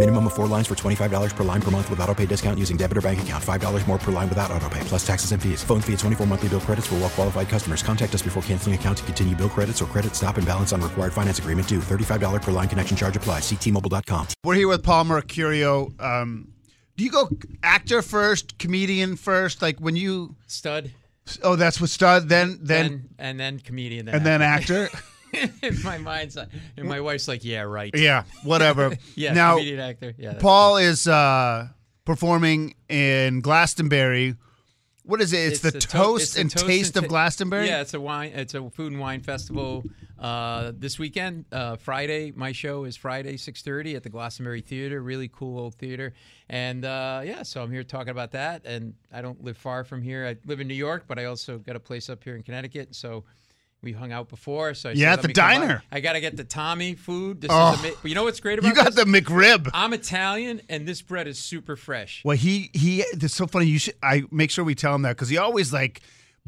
Minimum of four lines for $25 per line per month with auto pay discount using debit or bank account. $5 more per line without auto pay, plus taxes and fees. Phone fee at 24 monthly bill credits for well qualified customers. Contact us before canceling account to continue bill credits or credit stop and balance on required finance agreement due. $35 per line connection charge applies. Ctmobile.com. We're here with Paul Mecurio. Um, do you go actor first, comedian first? Like when you Stud, oh, that's what stud. Then then then and then comedian, then and then actor. in my mind's like, and my wife's like, yeah, right. yeah, whatever. yeah. Now comedian actor. Yeah. Paul is uh, performing in Glastonbury. What is it? It's, the a to- toast it's the and toast taste and of Glastonbury. Yeah, it's a wine. It's a food and wine festival. Uh, this weekend, uh, Friday. My show is Friday, six thirty at the Glastonbury Theater. Really cool old theater. And uh, yeah, so I'm here talking about that. And I don't live far from here. I live in New York, but I also got a place up here in Connecticut. So. We hung out before, so I Yeah, said, at the diner. I got to get the Tommy food. This Oh. is ama- you know what's great about You got this? the McRib. I'm Italian, and this bread is super fresh. Well, he he. It's so funny. You should. I make sure we tell him that because he always like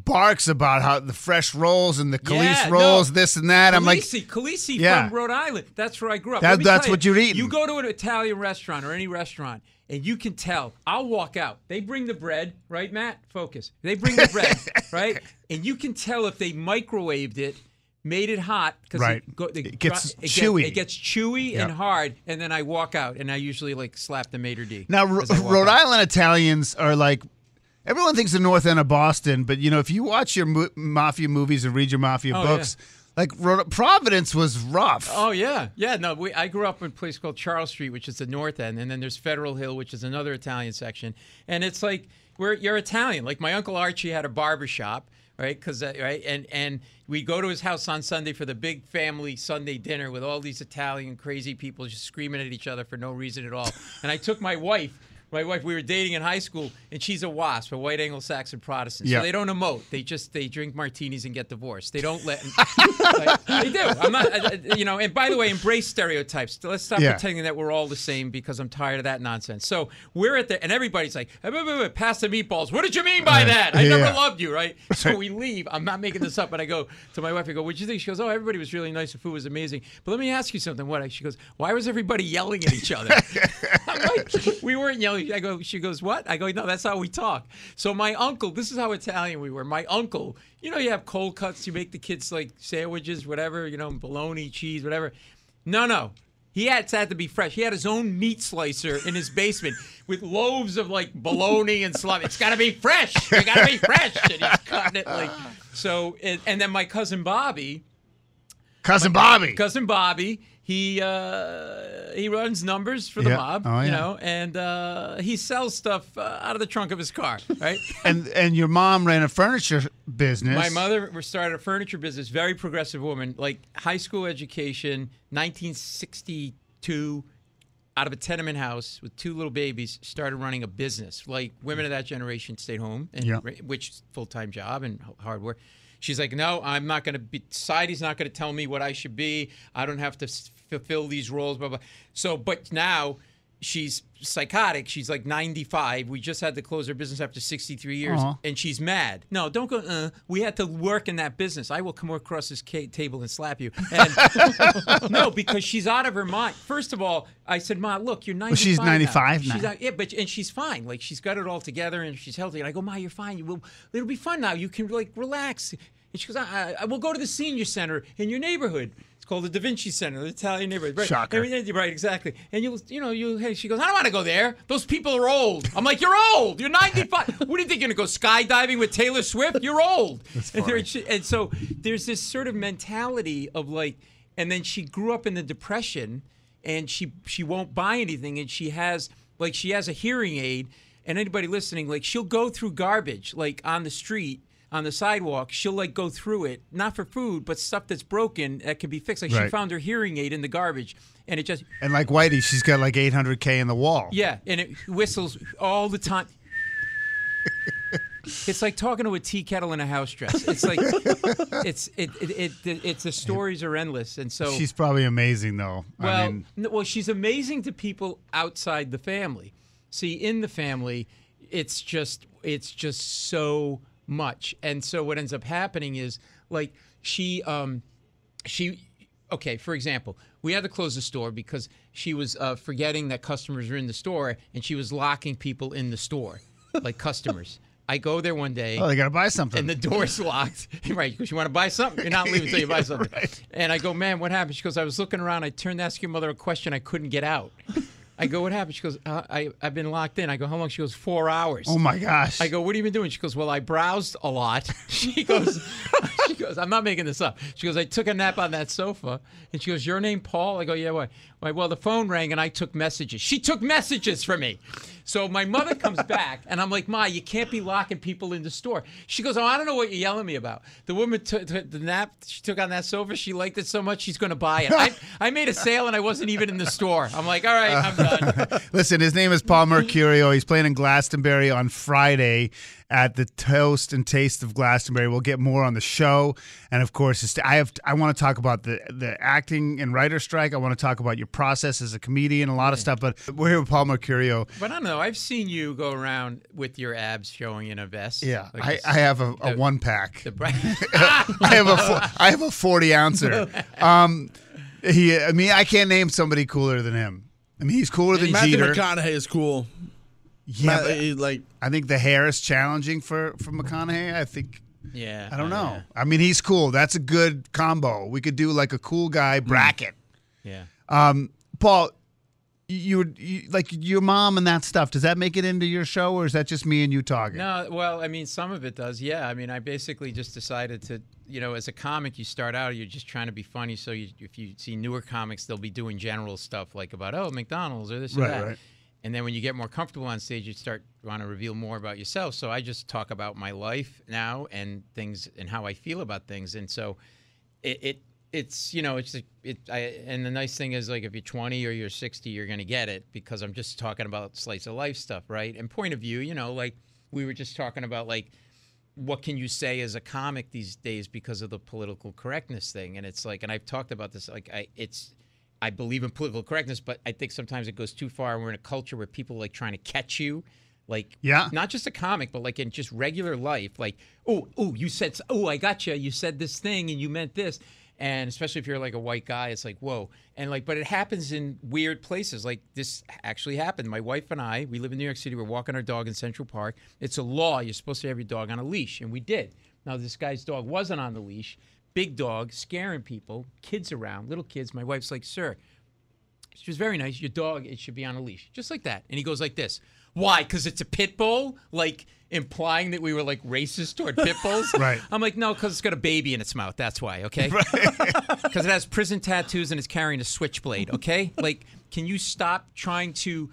barks about how the fresh rolls and the Calise Yeah, rolls, no. this and that. I'm like, Khaleesi, Khaleesi Yeah. from Rhode Island. That's where I grew up. That- that's tell what you're eating. You go to an Italian restaurant or any restaurant, and you can tell. I'll walk out. They bring the bread, right, Matt? Focus. They bring the bread, right, and you can tell if they microwaved it. Made it hot because Right. it, It gets dry- chewy. It, gets chewy Yeah. and hard, and then I walk out, and I usually like slap the maitre d. now Ro- as I walk Rhode out. Island Italians are like. Everyone thinks the north end of Boston, but you know if you watch your mo- mafia movies and read your mafia Oh, books, like Rhode- Providence was rough. Oh yeah, yeah. No, we, I grew up in a place called Charles Street, which is the north end, and then there's Federal Hill, which is another Italian section. And it's like we're you're Italian. Like my uncle Archie had a barber shop, right? Because uh, right, and and we go to his house on Sunday for the big family Sunday dinner with all these Italian crazy people just screaming at each other for no reason at all. and I took my wife. My wife, we were dating in high school, and she's a WASP, a white Anglo-Saxon Protestant. Yeah. So they don't emote. They just they drink martinis and get divorced. They don't let. like, they do. I'm not. I- you know. And by the way, embrace stereotypes. Let's stop Yeah. pretending that we're all the same because I'm tired of that nonsense. So we're at the and everybody's like, "Hey, wait, wait, wait, pass the meatballs. What did you mean by that? I Yeah. never loved you, right? So we leave. I'm not making this up, but I go to my wife. I go, "What'd you think?" She goes, "Oh, everybody was really nice. The food was amazing." But let me ask you something. What? She goes, "Why was everybody yelling at each other?" I'm like, "We weren't yelling." I go. She goes, "What?" I go, "No, that's how we talk." So my uncle. This is how Italian we were. My uncle. You know, you have cold cuts. You make the kids like sandwiches, whatever. You know, bologna, cheese, whatever. No, no. He had, had to be fresh. He had his own meat slicer in his basement with loaves of like bologna and salami. It's got to be fresh. You got to be fresh. And he's cutting it like so. And, and then my cousin Bobby, Cousin Bobby. cousin Bobby, he uh, he runs numbers for the Yeah. mob, Oh, you know, and uh, he sells stuff uh, out of the trunk of his car, right? and and your mom ran a furniture business. My mother started a furniture business, very progressive woman, like high school education, 1962, out of a tenement house with two little babies, started running a business. Like women of that generation stayed home, and Yeah. which full time job and hard work. She's like, no, I'm not going to be. Society's not going to tell me what I should be. I don't have to fulfill these roles. Blah blah. So, but now she's psychotic. She's like 95. We just had to close her business after 63 years, Aw. and she's mad. No, don't go. Uh, we had to work in that business. I will come across this table and slap you. And no, because she's out of her mind. First of all, I said, Ma, look, you're 95. she's now. 95 She's out, yeah, but and she's fine. Like she's got it all together and she's healthy. And I go, Ma, you're fine. You will. It'll be fun now. You can like relax. And she goes, I, I, we'll go to the senior center in your neighborhood. It's called the Da Vinci Center, the Italian neighborhood. Right. Shocker. And Right, exactly. And you'll, you know, you. Hey, she goes, I don't want to go there. Those people are old. I'm like, you're old. You're 95. what do you think? You're gonna go skydiving with Taylor Swift? You're old. and, there- and so there's this sort of mentality of like, and then she grew up in the depression and she she won't buy anything, and she has like she has a hearing aid, and anybody listening, like she'll go through garbage like on the street. On the sidewalk, she'll like go through it, not for food, but stuff that's broken that can be fixed. Like she found her hearing aid in the garbage, and it just And like Whitey, she's got like 800k in the wall. yeah, and it whistles all the time. It's like talking to a tea kettle in a house dress. It's like it's it it, it, it it's the stories are endless, and so She's probably amazing though. well, I mean, well, she's amazing to people outside the family. See, in the family, it's just it's just so much, and so what ends up happening is like she um she okay for example we had to close the store because she was uh, forgetting that customers were in the store and she was locking people in the store like customers i go there one day oh, they gotta buy something. and the door's locked. right, because you want to buy something. You're not leaving until you buy something. And I go, man, what happened? She goes, I was looking around. I turned to ask your mother a question. I couldn't get out. I go, what happened? She goes, uh, I, I've been locked in. I go, how long? She goes, four hours. oh my gosh. I go, what have you been doing? She goes, well, I browsed a lot. She goes, she goes, I'm not making this up. She goes, I took a nap on that sofa. And she goes, your name Paul? I go, yeah, why? Why, Well, the phone rang and I took messages. She took messages from me. So my mother comes back and I'm like, Ma, you can't be locking people in the store. She goes, oh, I don't know what you're yelling at me about. The woman took took the nap she took on that sofa. She liked it so much she's going to buy it. I, I made a sale and I wasn't even in the store. I'm like, all right, I'm done. Listen, his name is Paul Mecurio. He's playing in Glastonbury on Friday at the Toast and Taste of Glastonbury. We'll get more on the show, and of course, I have I want to talk about the the acting and writer strike. I want to talk about your process as a comedian, a lot of stuff. But we're here with Paul Mecurio. But I don't know. I've seen you go around with your abs showing in a vest. Yeah, Like I, I have a, a the- one pack. the bright. I have a fo- I have a forty ouncer. Um, he, I mean, I can't name somebody cooler than him. I mean, he's cooler than Matthew Jeter. McConaughey is cool. Yeah, Matt- but he, like I think the hair is challenging for for McConaughey. I think yeah. I don't uh, know. I mean, he's cool. That's a good combo. We could do like a cool guy Hmm. bracket. Yeah. Um, Paul, you, were you like your mom and that stuff. Does that make it into your show, or is that just me and you talking? No, well, I mean, some of it does. Yeah. I mean, I basically just decided to, you know, as a comic, you start out, you're just trying to be funny. So you, if you see newer comics, they'll be doing general stuff like about, oh, McDonald's or this or that. right. And then when you get more comfortable on stage, you start want to reveal more about yourself. So I just talk about my life now and things and how I feel about things. And so it, it it's you know it's it I, and the nice thing is like if you're 20 or you're 60 you're going to get it because I'm just talking about slice of life stuff right and point of view you know like we were just talking about like what can you say as a comic these days because of the political correctness thing and it's like and I've talked about this like I it's I believe in political correctness but I think sometimes it goes too far. We're in a culture where people like trying to catch you like Yeah. not just a comic but like in just regular life like oh oh you said oh I got you you said this thing and you meant this. And especially if you're like a white guy it's like whoa. And like but it happens in weird places. Like this actually happened. My wife and i we live in new york city. We're walking our dog in central park. It's a law. You're supposed to have your dog on a leash. And we did. Now this guy's dog wasn't on the leash big dog scaring people kids around little kids my wife's like sir she was very nice. Your dog, it should be on a leash, just like that. And he goes like this. Why? Because it's a pit bull, like implying that we were like racist toward pit bulls. Right. I'm like, no, because it's got a baby in its mouth. That's why. Okay. Because it has prison tattoos and it's carrying a switchblade. Okay. Like, can you stop trying to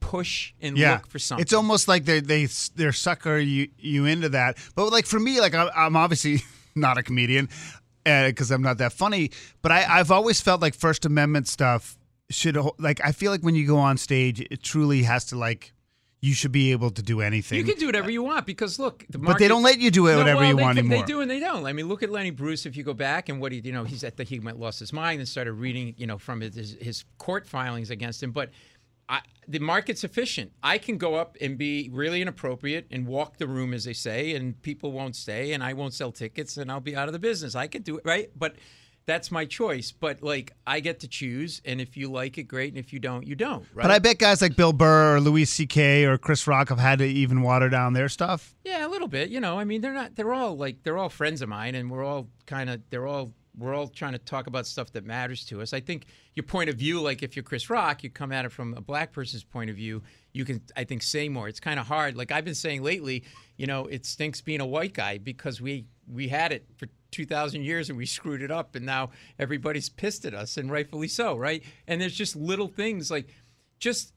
push and yeah. look for something? It's almost like they they they're sucker you you into that. But like for me, like I'm, I'm obviously not a comedian eh, because I'm not that funny. But I I've always felt like First Amendment stuff should like I feel like when you go on stage, it truly has to like you should be able to do anything. You can do whatever you want because look, the But they don't let you do it No, whatever well, you they, want they anymore. do and they don't. I mean, look at Lenny Bruce. If you go back and what he, you know, he's at the he went lost his mind and started reading, you know, from his, his court filings against him. But I, the market's efficient. I can go up and be really inappropriate and walk the room, as they say, and people won't stay, and I won't sell tickets, and I'll be out of the business. I could do it, right? But that's my choice. But like, I get to choose, and if you like it, great, and if you don't, you don't. Right? But I bet guys like Bill Burr or Louis C.K. or Chris Rock have had to even water down their stuff. Yeah, a little bit. You know, I mean, they're not. They're all like they're all friends of mine, and we're all kind of. They're all. We're all trying to talk about stuff that matters to us. I think your point of view, like if you're Chris Rock, you come at it from a black person's point of view. You can, I think, say more. It's kind of hard. Like I've been saying lately, you know, it stinks being a white guy because we we had it for 2,000 years and we screwed it up, and now everybody's pissed at us, and rightfully so, right? And there's just little things like just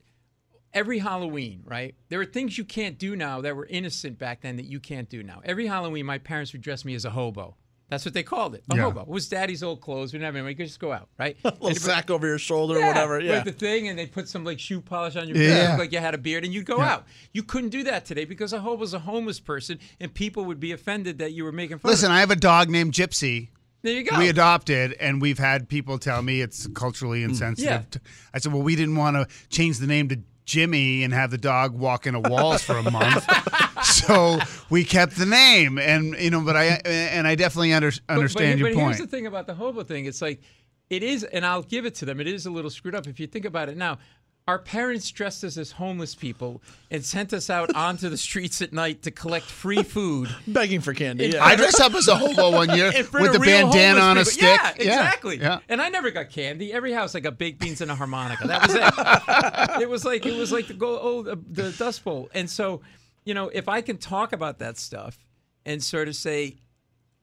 every Halloween, right? There are things you can't do now that were innocent back then that you can't do now. Every Halloween, my parents would dress me as a hobo. That's what they called it, a Yeah. hobo. It was daddy's old clothes. We didn't have any. We could just go out, right? little And- sack over your shoulder or whatever. Yeah. Like the thing, and they put some like shoe polish on your Yeah, yeah. like you had a beard, and you'd go Yeah. out. You couldn't do that today because a hobo's a homeless person, and people would be offended that you were making fun. Listen, I have a dog named Gypsy. there you go. We adopted, and we've had people tell me it's culturally mm. insensitive. Yeah. I said, well, we didn't want to change the name to Jimmy and have the dog walk in into walls for a month, so we kept the name. And you know, but I and I definitely under, But- but, understand but your point. here's the thing about the hobo thing. It's like it is, and I'll give it to them. It is a little screwed up if you think about it now. Our parents dressed us as homeless people and sent us out onto the streets at night to collect free food. Begging for candy. Yeah. I dressed up as a hobo one year with the of bandana on a people. stick. Yeah, exactly. Yeah. And I never got candy. Every house I got baked beans and a harmonica. That was it. it was like it was like the go oh the, the Dust Bowl. And so, you know, if I can talk about that stuff and sort of say,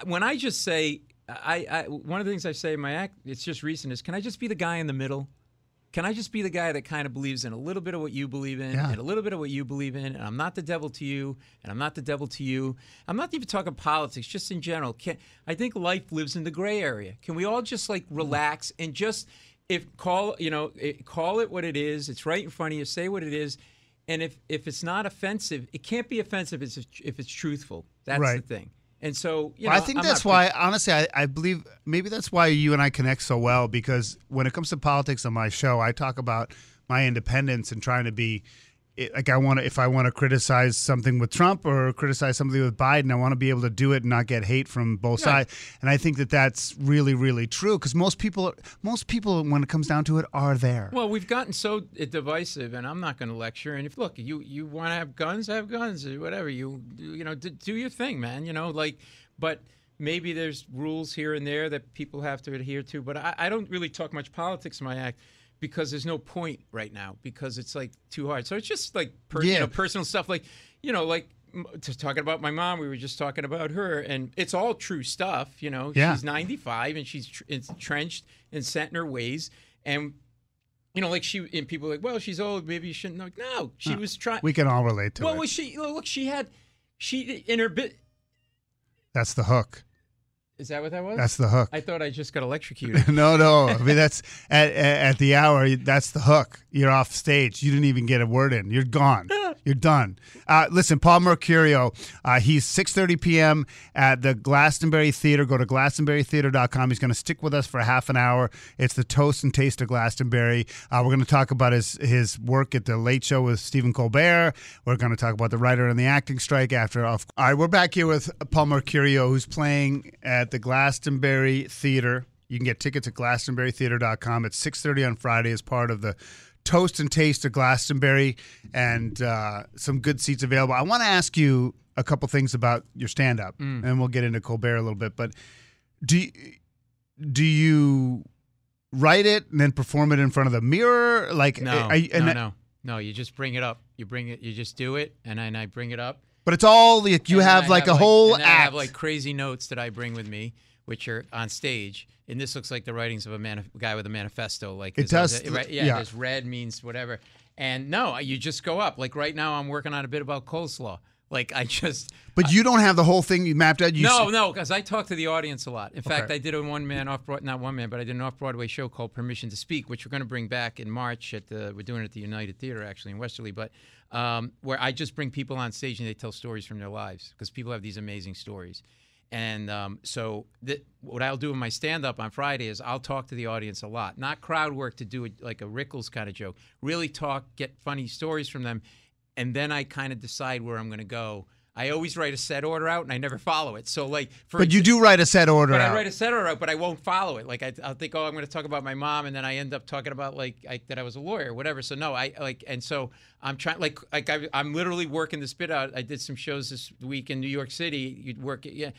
when I just say, I, I one of the things I say in my act, it's just recent, is can I just be the guy in the middle? Can I just be the guy that kind of believes in a little bit of what you believe in Yeah. and a little bit of what you believe in? And I'm not the devil to you, and I'm not the devil to you. I'm not even talking politics, just in general. Can, I think life lives in the gray area. Can we all just like mm-hmm. relax and just if call you know it, call it what it is? It's right in front of you. Say what it is. And if, if it's not offensive, it can't be offensive if it's, if it's truthful. That's Right. the thing. And so, you know, Well, I think I'm that's why, honestly, I, I believe maybe that's why you and I connect so well because when it comes to politics on my show, I talk about my independence and trying to be it, like I want to if I want to criticize something with Trump or criticize something with Biden, I want to be able to do it and not get hate from both Right. sides. And I think that that's really, really true because most people, most people, when it comes down to it, are there. Well, we've gotten so divisive, and I'm not going to lecture. And if look, you you want to have guns, have guns, whatever. You do- you know, do, do your thing, man. You know, like, but maybe there's rules here and there that people have to adhere to. But I, I don't really talk much politics in my act because there's no point right now because it's like too hard. So it's just like per, you know personal stuff, like you know, like. Just talking about my mom, we were just talking about her, and it's all true stuff. You know, Yeah. she's 95 and she's tr- entrenched and set in her ways, and you know, like she and people are like, well, she's old, maybe you shouldn't. Like, no, she was trying. we can all relate to What it. was she? Look, she had, she in her bit. that's the hook. Is that what that was? That's the hook. I thought I just got electrocuted. no, no. I mean, that's at, at the hour. That's the hook. You're off stage. You didn't even get a word in. You're gone. You're done. Uh, listen, Paul Mecurio. Uh, he's 6:30 p.m. at the Glastonbury Theater. Go to glastonburytheater.com. He's going to stick with us for half an hour. It's the Toast and Taste of Glastonbury. Uh, we're going to talk about his his work at the Late Show with Stephen Colbert. We're going to talk about the writer and the acting strike after. All right, we're back here with Paul Mecurio, who's playing at the Glastonbury Theater. You can get tickets at glastonburytheater.com. It's 6.30 on Friday as part of the Toast and Taste of Glastonbury and uh, some good seats available. I want to ask you a couple things about your stand-up, and we'll get into Colbert a little bit. But do you, do you write it and then perform it in front of the mirror? Like, No, you- no, that- no, no. You just bring it up. You bring it. You just do it, and then I bring it up. But it's all like you And then have like a like- whole then I have act. like crazy notes that I bring with me, which are on stage. And this looks like the writings of a man, guy with a manifesto. Like It does, right? Yeah, yeah. there's red means whatever. And no, you just go up. Like right now, I'm working on a bit about coleslaw. Like I just but you don't have the whole thing you mapped out. You no, s- no, because I talk to the audience a lot. In fact, I did a one man off broad not one man, but I did an off Broadway show called Permission to Speak, which we're going to bring back in March at the we're doing it at the United Theater actually in Westerly, but um, where I just bring people on stage and they tell stories from their lives because people have these amazing stories. And um, so th- what I'll do in my stand up on Friday is I'll talk to the audience a lot, not crowd work to do it like a Rickles kind of joke. Really talk, get funny stories from them, and then I kind of decide where I'm going to go. I always write a set order out and I never follow it. So like, for but you do write a set order but out. I write a set order out, but I won't follow it. Like I, I'll think, oh, I'm going to talk about my mom, and then I end up talking about like I, that I was a lawyer, or whatever. So no, I like, and so I'm trying, like, like I, I'm literally working the spit out. I did some shows this week in New York City. You'd work, yeah,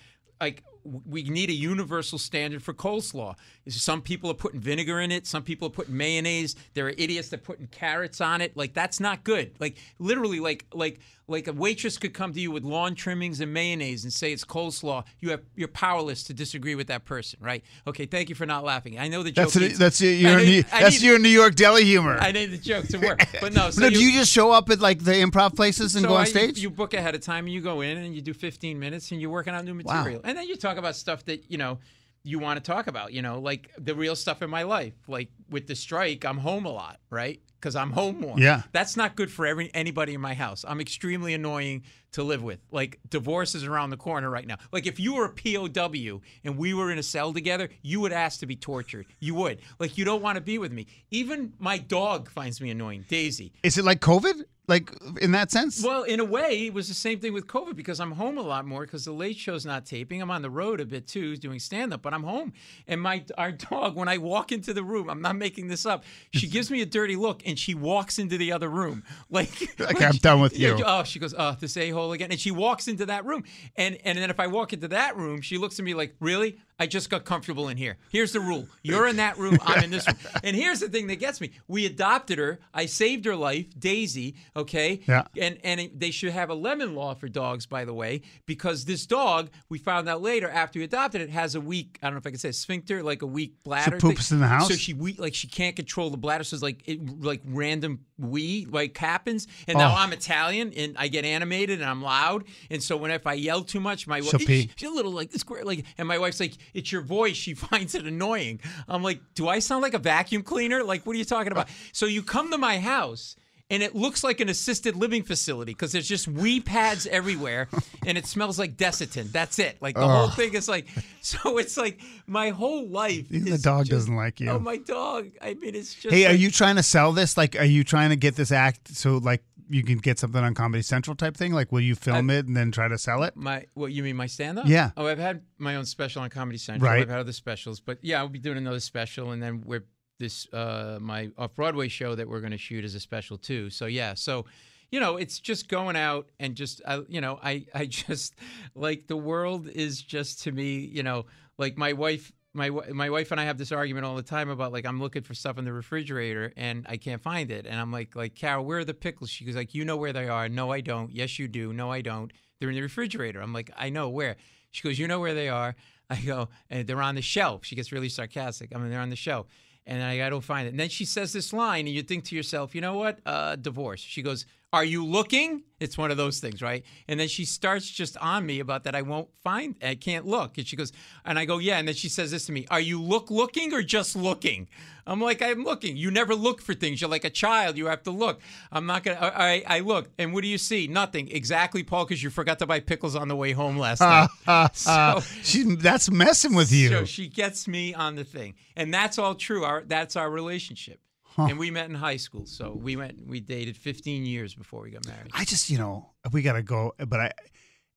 like we need a universal standard for coleslaw. Some people are putting vinegar in it. Some people are putting mayonnaise. There are idiots that are putting carrots on it. Like that's not good. Like literally, like like like a waitress could come to you with lawn trimmings and mayonnaise and say it's coleslaw. You have you're powerless to disagree with that person, right? Okay, thank you for not laughing. I know the joke. That's needs- that's your, I your need- New, that's need- your New York deli humor. I need the joke to work, but no. So no, do you just show up at like the improv places and so go on I- stage? You, book ahead of time and you go in and you do 15 minutes and you're working on new material, Wow. And then you talk about stuff that, you know, you want to talk about, you know, like the real stuff in my life. Like with the strike, I'm home a lot, right? Because I'm home more. Yeah. That's not good for every anybody in my house. I'm extremely annoying to live with. Like divorce is around the corner right now. Like if you were a POW and we were in a cell together, you would ask to be tortured. You would. Like you don't want to be with me. Even my dog finds me annoying, Daisy. Is it like COVID? Like in that sense? Well, in a way, it was the same thing with COVID because I'm home a lot more because the late show's not taping. I'm on the road a bit too, doing stand up, but I'm home. And my our dog, when I walk into the room, I'm not making this up. She gives me a dirty look and she walks into the other room, like Like, I'm done with Yeah, you. Oh, she goes, oh, this a hole again, and she walks into that room. And and then if I walk into that room, she looks at me like, really? I just got comfortable in here. Here's the rule: you're in that room, I'm in this room. And here's the thing that gets me: we adopted her. I saved her life, Daisy. Okay. Yeah. And and they should have a lemon law for dogs, by the way, because this dog we found out later after we adopted it has a weak I don't know if I can say sphincter, like a weak bladder. thing. poops in the house? So she we like she can't control the bladder. So it's like it like random wee like happens. And oh. now Oh. I'm Italian and I get animated and I'm loud. And so when if I yell too much, my wife pee. she's a little like this like and my wife's like, it's your voice. She finds it annoying. I'm like, do I sound like a vacuum cleaner? Like, what are you talking about? So you come to my house and it looks like an assisted living facility because there's just wee pads everywhere and it smells like Desitin. That's it. Like the whole thing is like, so it's like my whole life. Even the dog just- doesn't like you. Oh, my dog. I mean, it's just. Hey, are you trying to sell this? Like, are you trying to get this act so like you can get something on Comedy Central type thing? Like, will you film it and then try to sell it? My what you mean my stand up? Yeah. Oh, I've had my own special on Comedy Central. Right. I've had other specials, but yeah, I'll be doing another special, and then we're this uh my off Broadway show that we're going to shoot as a special too. So yeah, so you know, it's just going out and just I, you know, I I just like the world is just to me, you know, like my wife. My, my wife and I have this argument all the time about like I'm looking for stuff in the refrigerator and I can't find it. And I'm like like Carol where are the pickles? She goes like you know where they are. No I don't. Yes you do. No I don't. They're in the refrigerator. I'm like I know where. She goes you know where they are. I go and they're on the shelf. She gets really sarcastic. I mean they're on the shelf. And I, I don't find it. And then she says this line and you think to yourself you know what? Uh divorce. She goes are you looking? It's one of those things right? And then she starts just on me about that I won't find I can't look. And she goes and I go yeah. And then she says this to me are you look looking or just looking? I'm like I'm looking. You never look for things. You're like a child. You have to look. I'm not gonna I I, I look. And what do you see? Nothing. Exactly Paul because you forgot to buy pickles on the way home last night. Uh, so uh, she, that's messing with you. so she gets me on the thing, and that's all true. Our that's our relationship, and we met in high school. So we went, we dated 15 years before we got married. I just, you know, we gotta go. But I,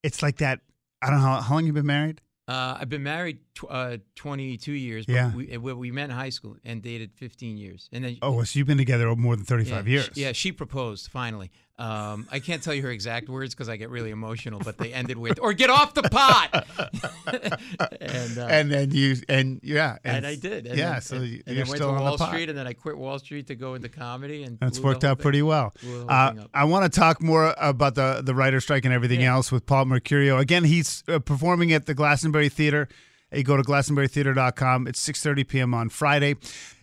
it's like that. I don't know how, how long you've been married. Uh, I've been married tw- uh, 22 years. But Yeah. we, we met in high school and dated 15 years, and then Oh, so you've been together more than thirty-five yeah, years. she- yeah, she proposed finally. Um, I can't tell you her exact words because I get really emotional, but they ended with "or get off the pot." and uh, and then you and yeah, and, I did. And yeah, then, so and, and you're went still to on Wall. Street, and then I quit Wall Street to go into comedy, and That's worked out thing- pretty well. blew the whole Uh. I want to talk more about the the writer strike and everything Yeah. else with Paul Mecurio. Again, he's uh, performing at the Glastonbury Theater. You go to glastonburytheater.com. It's 6:30 p.m. on Friday.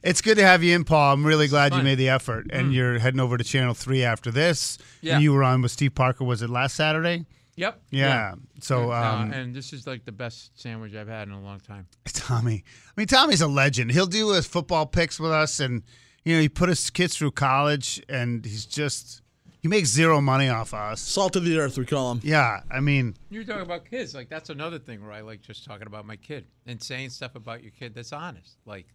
It's good to have you in, Paul. I'm really glad you made the effort, and Mm. you're heading over to Channel Three after this. Yeah. And you were on with Steve Parker. Was it last Saturday? Yep. Yeah. So, Uh, um, and this is like the best sandwich I've had in a long time. Tommy. I mean, Tommy's a legend. He'll do his football picks with us, and you know, he put his kids through college, and he's just he makes zero money off us. Salt of the earth, we call him. Yeah, I mean, You're talking about kids. Like that's another thing where I like just talking about my kid and saying stuff about your kid that's honest. Like,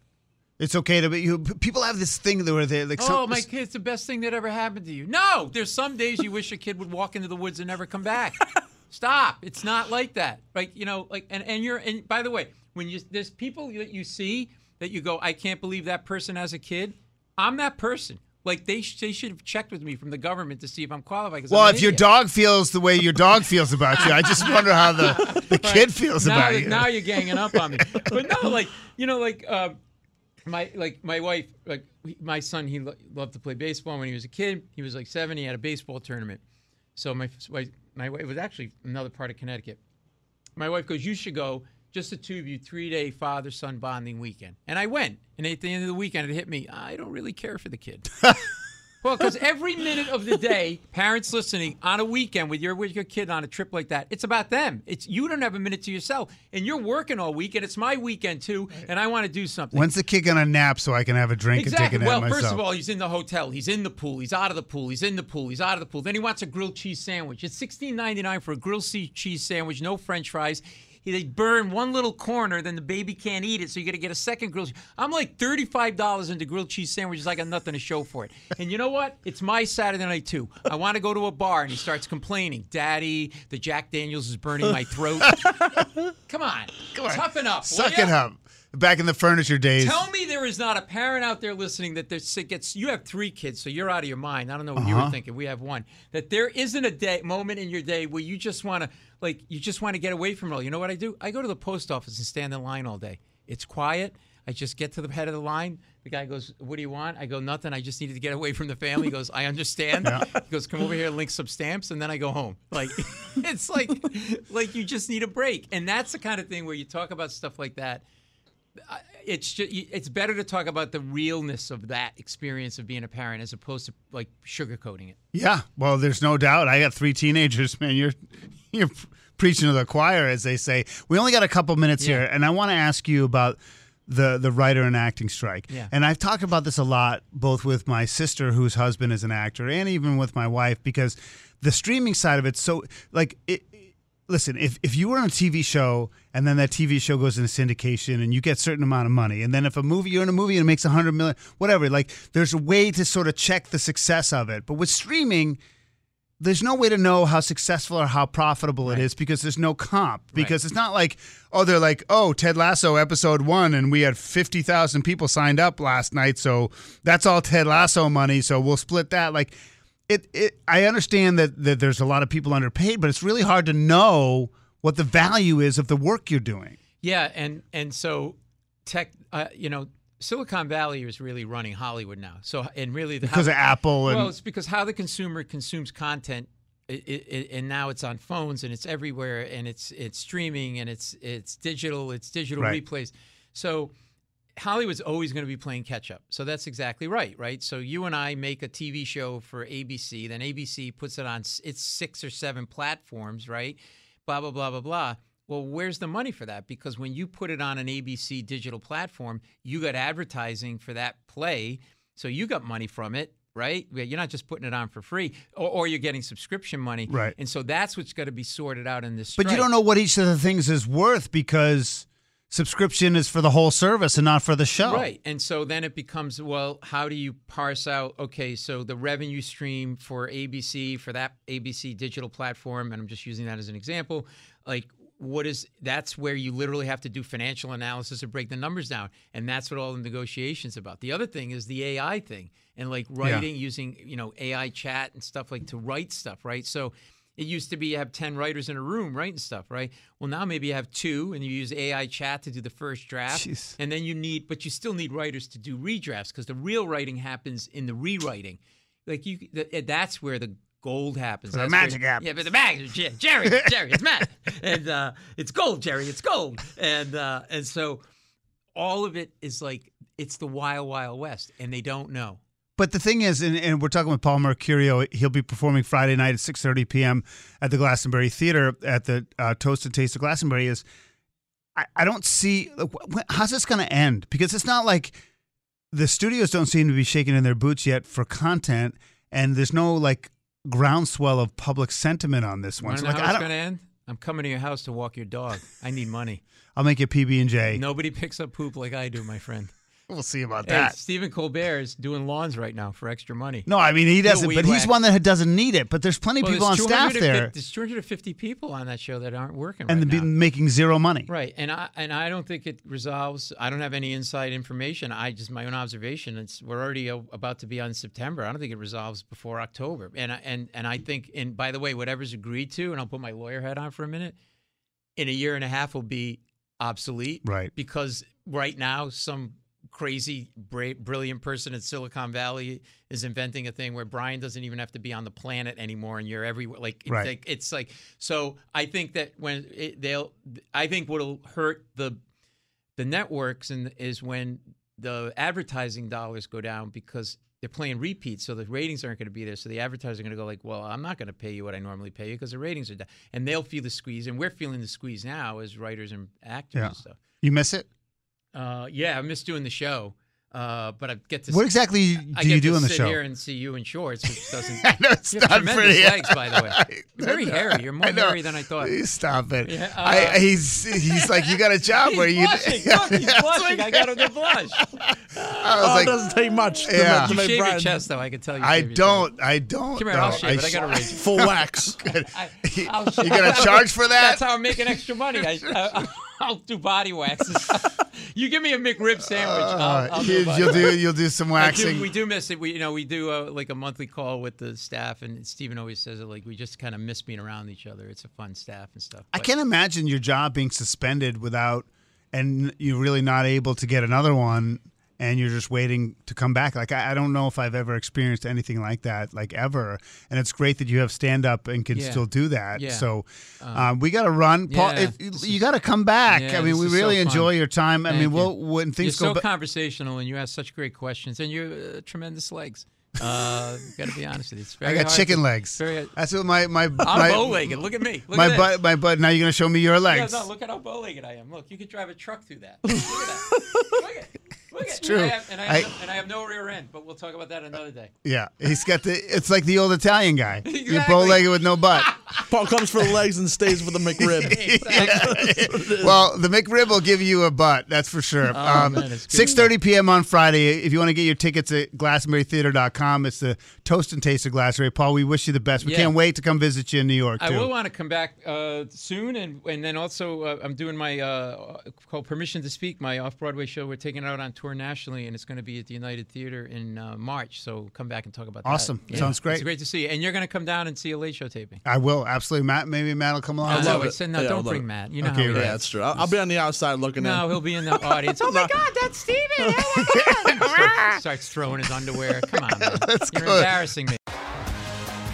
it's okay to be. You people have this thing where they like. oh, some- my kid's the best thing that ever happened to you. No, there's some days you wish your kid would walk into the woods and never come back. Stop. It's not like that. Like you know, like and and you're and by the way, when you there's people that you see that you go, I can't believe that person as a kid. I'm that person. Like they sh- they should have checked with me from the government to see if I'm qualified. Well, I'm if your dog feels the way your dog feels about you, I just wonder how the, the kid feels now, about you. Now you're ganging up on me. But no, like you know, like uh, my like my wife, like my son, he lo- loved to play baseball when he was a kid. He was like seven. He had a baseball tournament. So my my, my wife it was actually another part of Connecticut. My wife goes, "You should go." Just the two of you, three day father son bonding weekend. And I went. And at the end of the weekend, it hit me. I don't really care for the kid. Well, because every minute of the day, parents listening on a weekend with your with your kid on a trip like that, it's about them. It's you don't have a minute to yourself, and you're working all week, and it's my weekend too, and I want to do something. When's the kid gonna nap so I can have a drink Exactly. and take a nap Well, myself? first of all, he's in the hotel. He's in the pool. He's out of the pool. He's in the pool. He's out of the pool. Then he wants a grilled cheese sandwich. It's sixteen ninety nine for a grilled cheese sandwich, no French fries. He, they burn one little corner, then the baby can't eat it, so you got to get a second grilled. Cheese. I'm like thirty five dollars into grilled cheese sandwiches. I got nothing to show for it. And you know what? It's my Saturday night too. I want to go to a bar, and he starts complaining, "Daddy, the Jack Daniels is burning my throat." Come on, toughen up. Suck it up. Back in the furniture days. Tell me there is not a parent out there listening that there's gets you have three kids, so you're out of your mind. I don't know what you Uh-huh. were thinking. We have one. That there isn't a day moment in your day where you just want to like you just want to get away from it all. You know what I do? I go to the post office and stand in line all day. It's quiet. I just get to the head of the line. The guy goes, "What do you want?" I go, "Nothing. I just needed to get away from the family." He goes, "I understand." He goes, "Come over here, and link some stamps, and then I go home." Like it's like like you just need a break, and that's the kind of thing where you talk about stuff like that it's just, it's better to talk about the realness of that experience of being a parent as opposed to like sugarcoating it. Yeah, well, there's no doubt. I got three teenagers, man. You're you're preaching to the choir, as they say. We only got a couple minutes Yeah. here, and I want to ask you about the the writer and acting strike. Yeah. And I've talked about this a lot, both with my sister, whose husband is an actor, and even with my wife, because the streaming side of it. So, like, it, listen, if if you were on a TV show and then that TV show goes into syndication and you get a certain amount of money, and then if a movie you're in a movie and it makes a hundred million, whatever, like there's a way to sort of check the success of it. But with streaming, there's no way to know how successful or how profitable it is because there's no comp. Because it's not like, oh, they're like, oh, Ted Lasso episode one, and we had 50,000 people signed up last night. So that's all Ted Lasso money. So we'll split that. Like, it, it I understand that, that there's a lot of people underpaid, but it's really hard to know what the value is of the work you're doing. Yeah, and and so tech, uh, you know, Silicon Valley is really running Hollywood now. So and really the, Because how- of Apple and- well, it's because how the consumer consumes content. It, it, and now it's on phones and it's everywhere and it's it's streaming and it's it's digital it's digital Right. replays so Hollywood's always going to be playing catch up. So that's exactly right, right? So you and I make a TV show for ABC, then ABC puts it on its six or seven platforms, right? Blah blah blah blah blah. Well, where's the money for that? Because when you put it on an ABC digital platform, you got advertising for that play, so you got money from it, right? You're not just putting it on for free, or, or you're getting subscription money, Right. And so that's what's got to be sorted out in this. But you don't know what each of the things is worth because subscription is for the whole service and not for the show. Right. And so then it becomes well, how do you parse out, okay, so the revenue stream for ABC, for that ABC digital platform, and I'm just using that as an example, like, what is that's where you literally have to do financial analysis and break the numbers down and that's what all the negotiations about the other thing is the ai thing and like writing using you know ai chat and stuff like to write stuff right so it used to be you have 10 writers in a room writing stuff, right? Well, now maybe you have two and you use AI chat to do the first draft. Jeez. And then you need, but you still need writers to do redrafts because the real writing happens in the rewriting. Like you, that's where the gold happens. The magic happens. Yeah, but the magic, yeah, Jerry, Jerry, it's magic, and uh, it's gold, Jerry, it's gold, and uh, and so all of it is like it's the wild, wild west, and they don't know. But the thing is, and, and we're talking with Paul Mecurio. He'll be performing Friday night at six thirty p.m. at the Glastonbury Theater at the uh, Toast and Taste of Glastonbury. Is I, I don't see like, wh- wh- how's this going to end because it's not like the studios don't seem to be shaking in their boots yet for content, and there's no like groundswell of public sentiment on this one. So like how I it's don't, going to end? I'm coming to your house to walk your dog. I need money. I'll make you PB and J. Nobody picks up poop like I do, my friend. we'll see about Hey, that. Stephen Colbert is doing lawns right now for extra money. No, I mean he doesn't, but he's whack. one that doesn't need it. But there's plenty of Well, people on staff 250 there, There's 250 people on that show that aren't working and right they're making zero money. Right, and I and I don't think it resolves. I don't have any inside information. I just my own observation. It's we're already about to be on September. I don't think it resolves before October. And I, and and I think, and by the way, whatever's agreed to, and I'll put my lawyer hat on for a minute. In a year and a half, will be obsolete. Right. because right now some crazy bra- brilliant person in silicon valley is inventing a thing where brian doesn't even have to be on the planet anymore and you're everywhere like it's like it's like so i think that when it, they'll i think what'll hurt the the networks and is when the advertising dollars go down because they're playing repeats, so the ratings aren't going to be there. So the advertisers are going to go like, "Well, I'm not going to pay you what I normally pay you because the ratings are down," and they'll feel the squeeze, and we're feeling the squeeze now as writers and actors Yeah. and stuff. You miss it. Uh, yeah, I miss doing the show, uh, but I get to. What exactly do get you do to on the sit show? here and see you in shorts, which doesn't. I know it's you have not tremendous pretty. legs, by the way. Very hairy. You're more hairy than I thought. Please Stop it. Yeah, uh, I, he's he's like you got a job where you. blushing. Look, he's I blushing. I got him to blush. I was Oh, like, it doesn't take much. To Yeah. make, to You make shave your chest, though. I can tell you. I don't. I don't. Come here, no, I'll shave it. I got to raise. full wax. I, I'll You gonna charge for that? That's how I'm making extra money. I, I, I'll do body waxes. you give me a McRib sandwich. I'll, I'll do you'll. Uh, do you'll do some waxing. do, we do miss it. We, you know, we do uh, like a monthly call with the staff, and Stephen always says it like we just kind of miss being around each other. It's a fun staff and stuff. I can't imagine your job being suspended without, and you're really not able to get another one, and you're just waiting to come back. Like I, I don't know if I've ever experienced anything like that, like ever. And it's great that you have stand up and can Yeah. still do that. Yeah. So um, we got to run, Paul. yeah, if, you got to come back. Yeah, I mean, we is so really enjoy your time. I mean, you. we'll when You're things so go. ba- conversational, and you ask such great questions, and you're uh, tremendous legs. Uh, got to be honest with you. It's very I got hard chicken to- legs. Very, That's what my my I'm my, bow-legged. Look at me. Look my at butt my butt. Now you're gonna show me your legs. no, look at how bow-legged I am. Look, you could drive a truck through that. Look at that. Look at, at. true. And I, have, and, I have I- no, and I have no rear end, but we'll talk about that another day. Yeah, he's got the. It's like the old Italian guy. You're bow-legged with no butt. Paul comes for the legs and stays for the McRib. well, the McRib will give you a butt, that's for sure. Oh, man, Six thirty p.m. on Friday. If you want to get your tickets at GlastonburyTheater.com, it's the Toast and Taste of Glastonbury. Paul, we wish you the best. We Yeah. can't wait to come visit you in New York I will want to come back uh, soon, and and then also uh, I'm doing my uh, called Permission to Speak, my off Broadway show. We're taking it out on tour nationally, and it's going to be at the United Theater in uh, March. So come back and talk about that. Awesome. that. Sounds great. It's great to see you, and you're going to come down and see a late show taping. I will Oh, absolutely. Matt, maybe Matt will come along. I love it. said no, Yeah, don't bring it. Matt. You know Okay, how right. Yeah, that's true. I'll, I'll be on the outside looking No, in. he'll be in the audience. oh my God, that's Stephen! Oh my God! starts, starts throwing his underwear. Come on, man. You're good. embarrassing me.